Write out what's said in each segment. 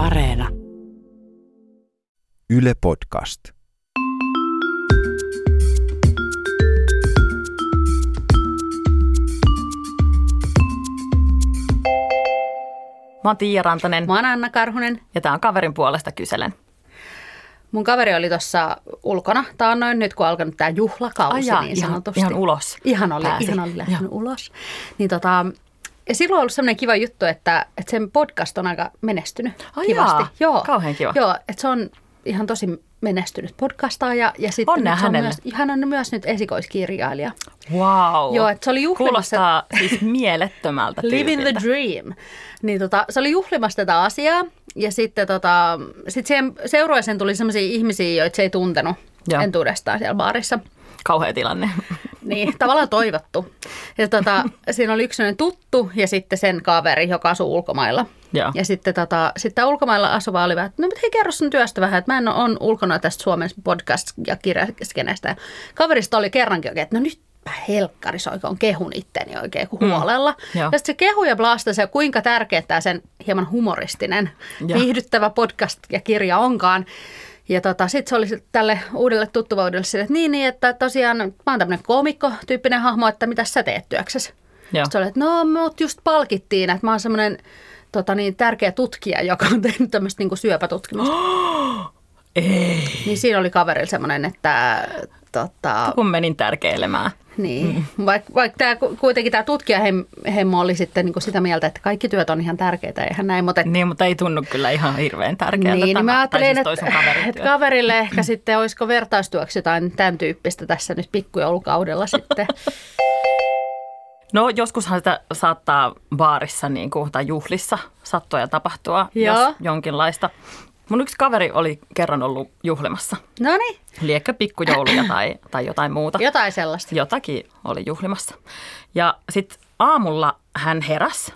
Areena. Yle Podcast. Mä oon Tiia Rantanen Mä oon Anna Karhunen. ja tää on kaverin puolesta kyselen. Mun kaveri oli tuossa ulkona taannoin, nyt kun on alkanut tämä juhlakausi Ai jaa, niin ihan- sanotusti. ihan ulos Ihan oli, pääsi. ihan oli lähtenyt ulos. Niin tota, ja silloin on ollut semmoinen kiva juttu, että, että sen podcast on aika menestynyt Ai kivasti. jaa, Joo, kauhean kiva. Joo, että se on ihan tosi menestynyt podcastaaja ja sitten Onnea on hänelle. myös, hän on myös nyt esikoiskirjailija. Wow. Joo, että se oli juhlimassa- Kuulostaa siis mielettömältä Living the dream. Niin tota, se oli juhlimassa tätä asiaa ja sitten tota, sit siihen seurueeseen tuli sellaisia ihmisiä, joita se ei tuntenut Joo. entuudestaan siellä baarissa. Kauhea tilanne. Niin, tavallaan toivottu. Ja tota, siinä oli yksi tuttu ja sitten sen kaveri, joka asuu ulkomailla. Joo. Ja sitten tota, sitten ulkomailla asuva oli vähän, että no mutta hei kerro sun työstä vähän, että mä en ole on ulkona tästä Suomen podcast- ja kirjaskenestä. Ja kaverista oli kerrankin oikein, että no nyt helkkari soikoon kehun itteni oikein kuin huolella. Joo. Ja sitten se kehu ja blastasi ja kuinka tärkeä tämä sen hieman humoristinen, Joo. viihdyttävä podcast ja kirja onkaan. Ja tota, sitten se oli tälle uudelle tuttuvuudelle sille, että niin, niin, että tosiaan mä oon tämmöinen koomikko-tyyppinen hahmo, että mitä sä teet työksessä? Joo. Sitten oli, että no mut just palkittiin, että mä oon semmoinen tota, niin, tärkeä tutkija, joka on tehnyt tämmöistä niin syöpätutkimusta. Ei. niin siinä oli kaverilla semmoinen, että tota, Kun menin tärkeilemään. niin, vaikka vaik tämä, kuitenkin tämä tutkijahemmo oli sitten niin kuin sitä mieltä, että kaikki työt on ihan tärkeitä, eihän näin, mutta Niin, mutta ei tunnu kyllä ihan hirveän tärkeältä niin, niin tämä. mä ajattelin, siis että, työ. kaverille ehkä sitten olisiko vertaistyöksi jotain tämän tyyppistä tässä nyt pikkujoulukaudella sitten. No joskushan sitä saattaa baarissa niin kuin, tai juhlissa sattua ja tapahtua, Joo. jos jonkinlaista. Mun yksi kaveri oli kerran ollut juhlimassa. No niin, Liekkö pikkujouluja tai, tai jotain muuta. jotain sellaista. Jotakin oli juhlimassa. Ja sitten aamulla hän heräs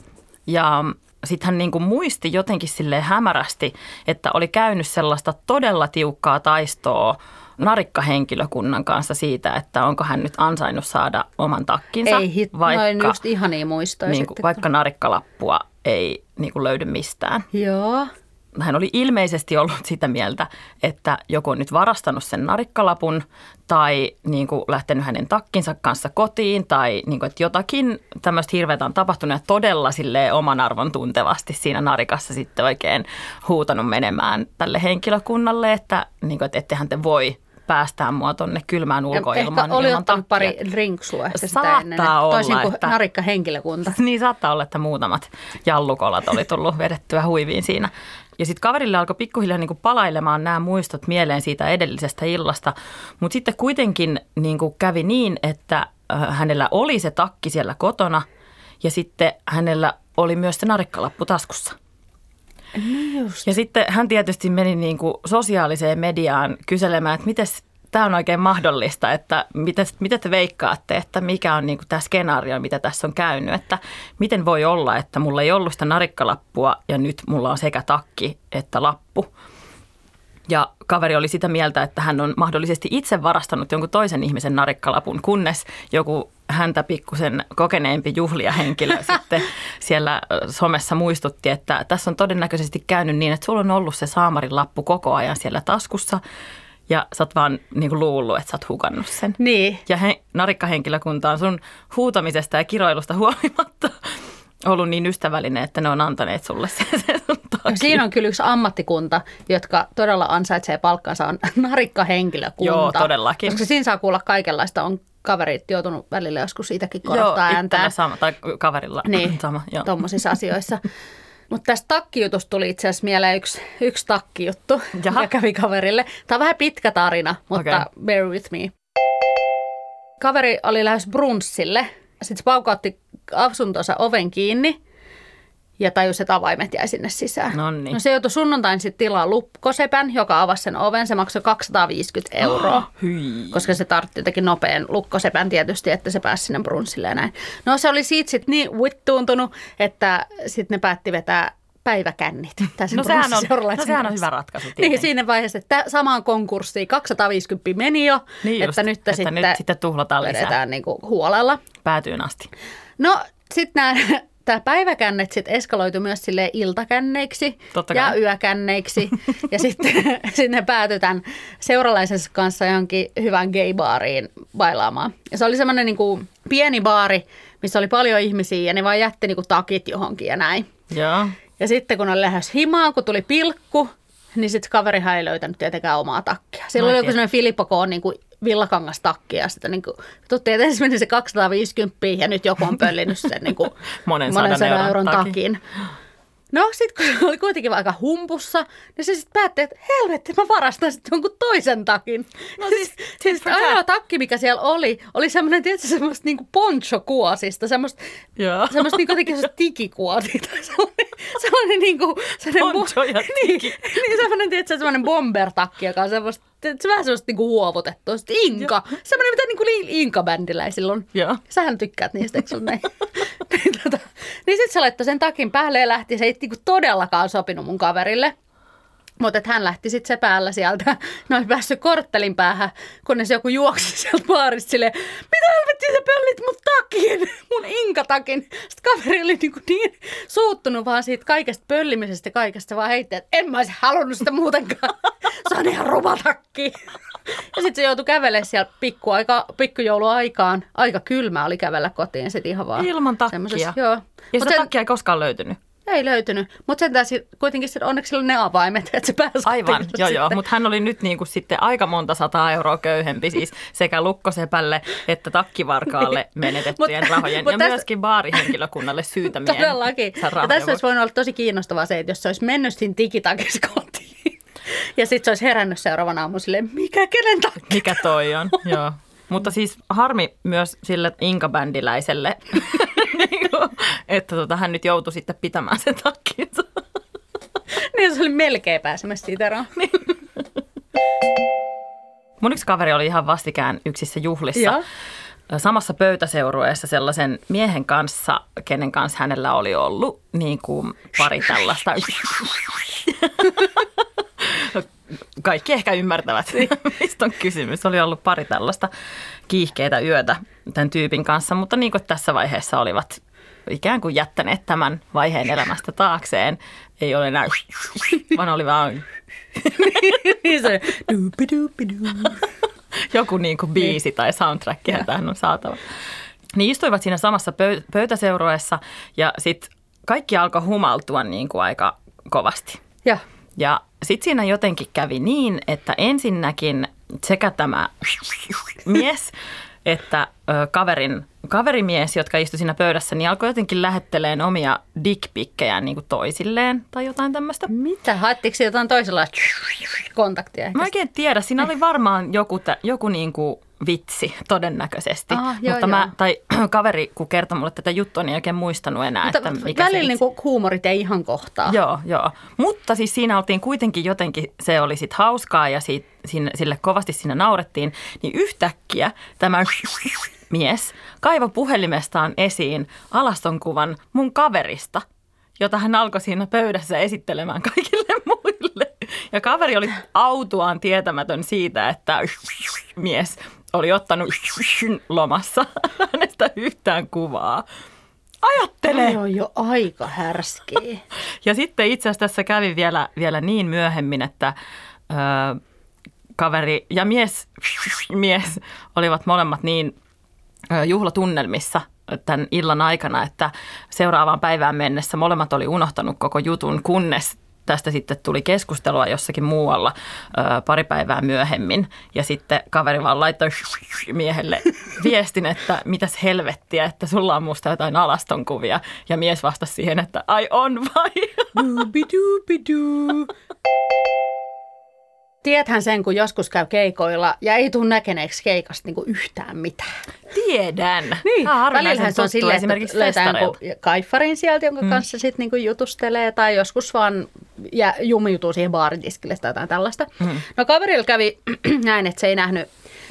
ja sitten hän niinku muisti jotenkin sille hämärästi, että oli käynyt sellaista todella tiukkaa taistoa narikkahenkilökunnan kanssa siitä, että onko hän nyt ansainnut saada oman takkinsa, Ei hit, noin just ihania muistoja niin kuin, sitten. vaikka narikkalappua ei niin kuin löydy mistään. Joo. Hän oli ilmeisesti ollut sitä mieltä, että joku on nyt varastanut sen narikkalapun tai niin kuin lähtenyt hänen takkinsa kanssa kotiin tai niin kuin, että jotakin tämmöistä hirveätä on tapahtunut ja todella silleen oman arvon tuntevasti siinä narikassa sitten oikein huutanut menemään tälle henkilökunnalle, että, niin kuin, että ettehän te voi päästää mua tonne kylmään Ja ulkoilmaan Ehkä oli ilman ottanut takkia. pari rinksua ehkä sitä Saattaa ennen. olla, Toisin kuin että- narikka henkilökunta. Niin saattaa olla, että muutamat jallukolat oli tullut vedettyä huiviin siinä. Ja sitten kaverille alkoi pikkuhiljaa niinku palailemaan nämä muistot mieleen siitä edellisestä illasta. Mutta sitten kuitenkin niinku kävi niin, että hänellä oli se takki siellä kotona ja sitten hänellä oli myös se narikkalappu taskussa. Just. Ja sitten hän tietysti meni niin kuin sosiaaliseen mediaan kyselemään, että miten tämä on oikein mahdollista, että mitä, mitä te veikkaatte, että mikä on niin kuin tämä skenaario, mitä tässä on käynyt, että miten voi olla, että mulla ei ollut sitä narikkalappua ja nyt mulla on sekä takki että lappu. Ja kaveri oli sitä mieltä, että hän on mahdollisesti itse varastanut jonkun toisen ihmisen narikkalapun, kunnes joku häntä pikkusen kokeneempi juhlijahenkilö sitten siellä somessa muistutti, että tässä on todennäköisesti käynyt niin, että sulla on ollut se saamarin lappu koko ajan siellä taskussa ja sä oot vaan niin kuin luullut, että sä oot hukannut sen. Niin. Ja he, narikkahenkilökunta on sun huutamisesta ja kiroilusta huolimatta ollut niin ystävällinen, että ne on antaneet sulle sen, sen sun siinä on kyllä yksi ammattikunta, jotka todella ansaitsee palkkansa, on narikkahenkilökunta. Joo, todellakin. Koska siinä saa kuulla kaikenlaista. On kaverit joutunut välillä joskus siitäkin korottaa Joo, itsellä sama, tai kaverilla Niin, sama. Joo. tuommoisissa asioissa. Mutta tästä takkijutusta tuli itse asiassa mieleen yksi, yksi takkijuttu, Jaha. kävi kaverille. Tämä on vähän pitkä tarina, mutta Okei. bear with me. Kaveri oli lähes brunssille. Sitten se paukautti asuntonsa oven kiinni ja tajusi, että avaimet jäi sinne sisään. Nonni. No se joutui sunnuntain sitten tilaa lukkosepän, joka avasi sen oven. Se maksoi 250 euroa. Hyi. koska se tartti jotenkin nopean lukkosepän tietysti, että se pääsi sinne brunssille ja näin. No se oli siitä sitten niin vittuuntunut, että sitten ne päätti vetää päiväkännit. Tässä No sehän, on, no sehän on hyvä ratkaisu. Niin, tietenkin. siinä vaiheessa, että samaan konkurssiin 250 meni jo, Niin just, että nyt että sitten, nyt sitten tuhlataan lisää. vedetään niinku huolella. Päätyyn asti. No sitten nämä tämä päiväkännet sitten eskaloitu myös sille iltakänneiksi Totta ja kai. yökänneiksi. ja sitten sinne päätytään seuralaisensa kanssa johonkin hyvään gay-baariin bailaamaan. Ja se oli semmoinen niin kuin pieni baari, missä oli paljon ihmisiä ja ne vaan jätti niin kuin takit johonkin ja näin. Joo. Ja sitten kun oli lähes himaan, kun tuli pilkku, niin sitten kaverihan ei löytänyt tietenkään omaa takkia. Siellä oli Oikein. joku sellainen Filippo K. Niin kuin villakangas takki ja sitten niin kuin, tuttiin, että ensin meni se 250 ja nyt joku on pöllinyt sen niin kuin, Monen sadan euron takin. takin. No sitten kun se oli kuitenkin aika humpussa, niin se sitten päätti, että helvetti, mä varastan sitten jonkun toisen takin. No siis, siis that. ainoa takki, mikä siellä oli, oli semmoinen, tietysti semmoista niinku ponchokuosista, semmoista Joo. semmoista niinku jotenkin semmoista tikikuotia tai sellainen, sellainen niinku, sellainen Poncho ja niin, tiki. niin semmoinen, tietysti semmoinen bombertakki, joka on semmoista, se vähän semmoista niinku huovutettua. Sitten Inka, semmoinen, mitä niinku Inka-bändiläisillä on. Joo. Sähän tykkäät niistä, eikö sun näin? niin tota, niin sitten se laittoi sen takin päälle ja lähti. Se ei niinku todellakaan sopinut mun kaverille. Mutta hän lähti sitten se päällä sieltä. Ne oli päässyt korttelin päähän, kunnes joku juoksi sieltä baarista silleen, mitä helvettiä sä pöllit mun takin, mun inkatakin. Sitten kaveri oli niinku niin suuttunut vaan siitä kaikesta pöllimisestä ja kaikesta, vaan heitti, että en mä olisi halunnut sitä muutenkaan. Se on ihan ruma takki. Ja sitten se joutui kävelemään siellä pikkuaika, pikkujouluaikaan. Aika kylmä oli kävellä kotiin sitten ihan vaan. Ilman takkia. Joo. Ja Mut sitä sen- takkia ei koskaan löytynyt. Ei löytynyt, mutta sentään si- kuitenkin sit onneksi sillä oli ne avaimet, että se pääsi Aivan, joo joo, mutta hän oli nyt niin kuin sitten aika monta sataa euroa köyhempi siis sekä lukkosepälle että takkivarkaalle menetettyjen Mut- rahojen mut ja tässä- myöskin baarihenkilökunnalle syytämien Todellakin. Ja tässä olisi voinut olla tosi kiinnostavaa se, että jos se olisi mennyt siinä digitakissa kotiin ja sitten se olisi herännyt seuraavana aamulla silleen, mikä kenen takki? Mikä toi on, joo. Mutta siis harmi myös sille Inka-bändiläiselle, että tota, hän nyt joutui sitten pitämään sen takkinsa. Niin se oli melkein pääsemässä siitä eroon. Mun yksi kaveri oli ihan vastikään yksissä juhlissa. Joo. Samassa pöytäseurueessa sellaisen miehen kanssa, kenen kanssa hänellä oli ollut niin kuin pari tällaista. Kaikki ehkä ymmärtävät, mistä on kysymys. Oli ollut pari tällaista kiihkeitä yötä tämän tyypin kanssa, mutta niin kuin tässä vaiheessa olivat ikään kuin jättäneet tämän vaiheen elämästä taakseen. Ei ole enää, vaan oli vaan niin se joku niin kuin biisi tai soundtrack, ja. tähän on saatava. Niin istuivat siinä samassa pöy- pöytäseurueessa ja sitten kaikki alkoi humaltua niin kuin aika kovasti. Joo. Ja sitten siinä jotenkin kävi niin, että ensinnäkin sekä tämä mies että ö, kaverin, kaverimies, jotka istui siinä pöydässä, niin alkoi jotenkin lähetteleen omia dickpikkejään niin kuin toisilleen tai jotain tämmöistä. Mitä? Haettiko se jotain toisenlaista kontaktia? ehkä? Mä oikein tiedä, siinä oli varmaan joku, tä, joku niin kuin vitsi todennäköisesti. Ah, joo, Mutta mä, joo. tai kaveri, kun kertoi mulle tätä juttua, niin ei oikein muistanut enää, Mutta että mikä välillä se niin kuin huumorit ei ihan kohtaa. Joo, joo. Mutta siis siinä oltiin kuitenkin jotenkin, se oli sit hauskaa ja siitä, sinne, sille kovasti siinä naurettiin. Niin yhtäkkiä tämä mies kaivoi puhelimestaan esiin alastonkuvan mun kaverista, jota hän alkoi siinä pöydässä esittelemään kaikille muille. Ja kaveri oli autuaan tietämätön siitä, että mies oli ottanut lomassa hänestä yhtään kuvaa. Ajattele! Se on jo aika härskiä. Ja sitten itse asiassa tässä kävi vielä, vielä niin myöhemmin, että ö, kaveri ja mies, mies olivat molemmat niin ö, juhlatunnelmissa tämän illan aikana, että seuraavaan päivään mennessä molemmat oli unohtanut koko jutun, kunnes tästä sitten tuli keskustelua jossakin muualla ö, pari päivää myöhemmin. Ja sitten kaveri vaan laittoi miehelle viestin, että mitäs helvettiä, että sulla on musta jotain alastonkuvia. Ja mies vastasi siihen, että ai on vai? Tiedäthän sen, kun joskus käy keikoilla ja ei tule näkeneeksi keikasta niin yhtään mitään. Tiedän. Niin, harvinaisen välillähän se on silleen, esimerkiksi että löytää jonkun kaiffarin sieltä, jonka mm. kanssa sitten niinku jutustelee, tai joskus vaan ja jumiutuu siihen baaritiskille tai jotain tällaista. Mm. No kaverilla kävi näin, että se ei nähnyt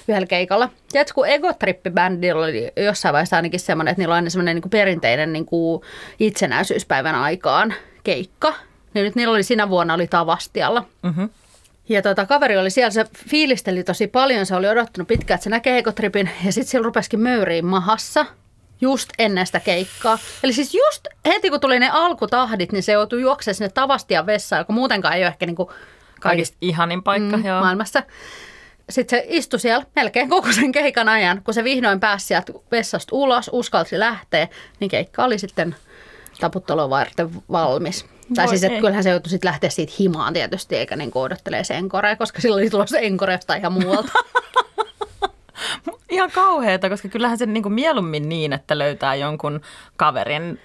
yhdellä keikalla. Tiedätkö, kun Egotrippi-bändillä oli jossain vaiheessa ainakin semmoinen, että niillä on aina semmoinen niinku perinteinen niinku itsenäisyyspäivän aikaan keikka. Niin nyt niillä oli siinä vuonna oli Tavastialla. Mhm. Ja tota, kaveri oli siellä, se fiilisteli tosi paljon, se oli odottanut pitkään, että se näkee ekotripin ja sitten sillä rupesikin möyriin mahassa. Just ennen sitä keikkaa. Eli siis just heti kun tuli ne alkutahdit, niin se joutui juoksemaan sinne Tavastian vessaan, joka muutenkaan ei ole ehkä niin kuin Kaikista ihanin paikka, mm, joo. maailmassa. Sitten se istui siellä melkein koko sen keikan ajan. Kun se vihdoin pääsi sieltä vessasta ulos, uskalsi lähteä, niin keikka oli sitten taputtelua varten valmis. Tai Voi siis, että ei. kyllähän se joutui sitten lähteä siitä himaan tietysti, eikä niin odottelee se enkorea, koska sillä oli tulossa enkore jostain ihan muualta. Ihan kauheeta, koska kyllähän se niin kuin mieluummin niin, että löytää jonkun kaverin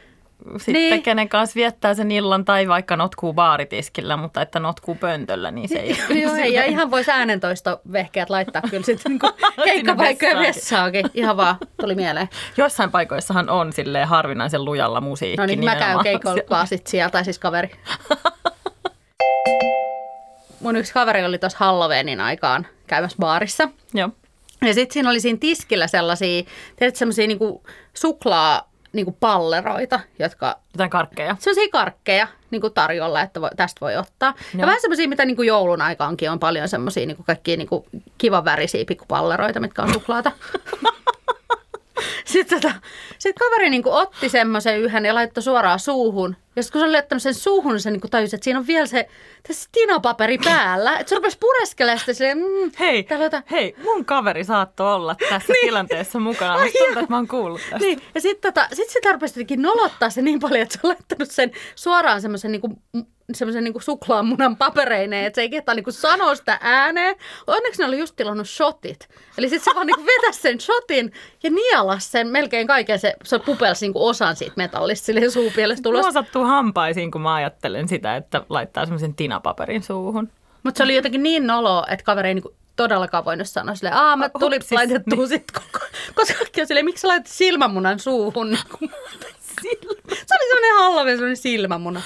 sitten, Niin. kenen kanssa viettää sen illan tai vaikka notkuu baaritiskillä, mutta että notkuu pöntöllä, niin se ei Joo, ei, ja ihan voisi äänentoisto vehkeät laittaa kyllä sitten niin keikkapaikkojen vessaankin. vessaakin. Ihan vaan tuli mieleen. Joissain paikoissahan on sille harvinaisen lujalla musiikki. No niin, mä käyn keikolla siellä. vaan sit siellä, tai siis kaveri. Mun yksi kaveri oli tuossa Halloweenin aikaan käymässä baarissa. Joo. Ja sitten siinä oli siinä tiskillä sellaisia, tiedätkö, semmoisia niinku suklaa niinku palleroita, jotka Jotain karkkeja. sellaisia karkkeja niin kuin tarjolla, että voi, tästä voi ottaa. Ja Joo. vähän semmoisia, mitä niin kuin joulun aikaankin on paljon semmoisia niin kaikkia niin kuin kivan värisiä pikkupalleroita, mitkä on suklaata. Sitten tota, sit kaveri niin kuin otti semmoisen yhden ja laittoi suoraan suuhun. Ja sitten kun se oli laittanut sen suuhun, niin se niin kuin tajusi, että siinä on vielä se tässä tinapaperi päällä. Että se rupesi pureskelemaan sitä silleen, mm, Hei, jotain- hei, mun kaveri saattoi olla tässä niin. tilanteessa mukana. Musta tuntuu, että mä oon kuullut tästä. Niin, ja sitten tota, sit se rupesi nolottaa se niin paljon, että se on laittanut sen suoraan semmoisen niinku, semmoisen niinku suklaamunan papereineen, että se ei kehtaa niinku sanoa sitä ääneen. Onneksi ne oli just tilannut shotit. Eli sitten se vaan niinku vetäisi sen shotin ja nielas sen melkein kaiken, se, se pupelsi niinku osan siitä metallista silleen suupielestä ulos. Mua sattuu hampaisiin, kun mä ajattelen sitä, että laittaa semmoisen tinapaperin suuhun. Mutta se oli jotenkin niin nolo, että kaveri ei niinku todellakaan voinut sanoa silleen, aa mä tuli Hupsis, laitettua niin. sit koko, koska kaikki on silleen, miksi sä laitat silmämunan suuhun? Niin Se oli semmoinen halve, semmoinen silmämuna.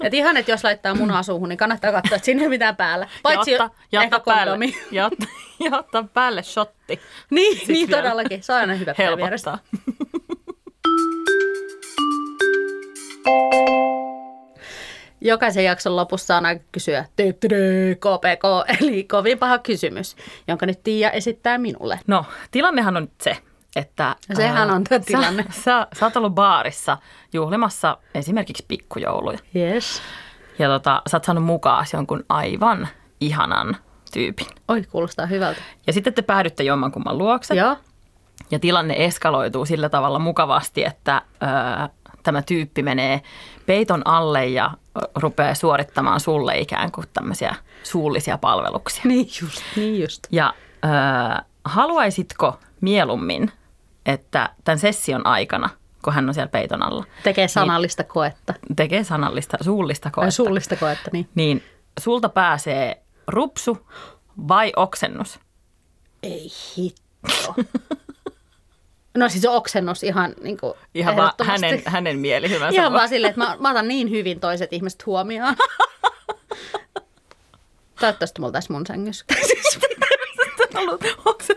Et ihan, että jos laittaa munaa suuhun, niin kannattaa katsoa, että siinä ei ole mitään päällä. Paitsi ja ottaa, ja ottaa päälle, kondomi. ja, ottaa, ja ottaa päälle shotti. Niin, Sit niin vielä todellakin. Se on aina hyvä. Helpottaa. Jokaisen jakson lopussa on aika kysyä KPK, eli kovin paha kysymys, jonka nyt Tiia esittää minulle. No, tilannehan on nyt se, että... No sehän on tää sä- tilanne. Sä, sä oot ollut baarissa juhlimassa esimerkiksi pikkujouluja. Yes. Ja tota, sä oot saanut mukaan jonkun aivan ihanan tyypin. Oi, kuulostaa hyvältä. Ja sitten te päädytte jommankumman luokse. Joo. Ja tilanne eskaloituu sillä tavalla mukavasti, että ö, tämä tyyppi menee peiton alle ja rupeaa suorittamaan sulle ikään kuin tämmöisiä suullisia palveluksia. Niin just, niin just. Ja ö, haluaisitko mieluummin, että tämän session aikana, kun hän on siellä peiton alla, Tekee sanallista koetta. tekee sanallista, suullista koetta, suullista koetta, niin. niin sulta pääsee rupsu vai oksennus? Ei hitto. No siis oksennus ihan niin kuin Ihan vaan hänen, hänen mielihyvänsä. Ihan vaan. silleen, että mä, mä otan niin hyvin toiset ihmiset huomioon. Toivottavasti mulla tässä mun sängyssä. oksentaa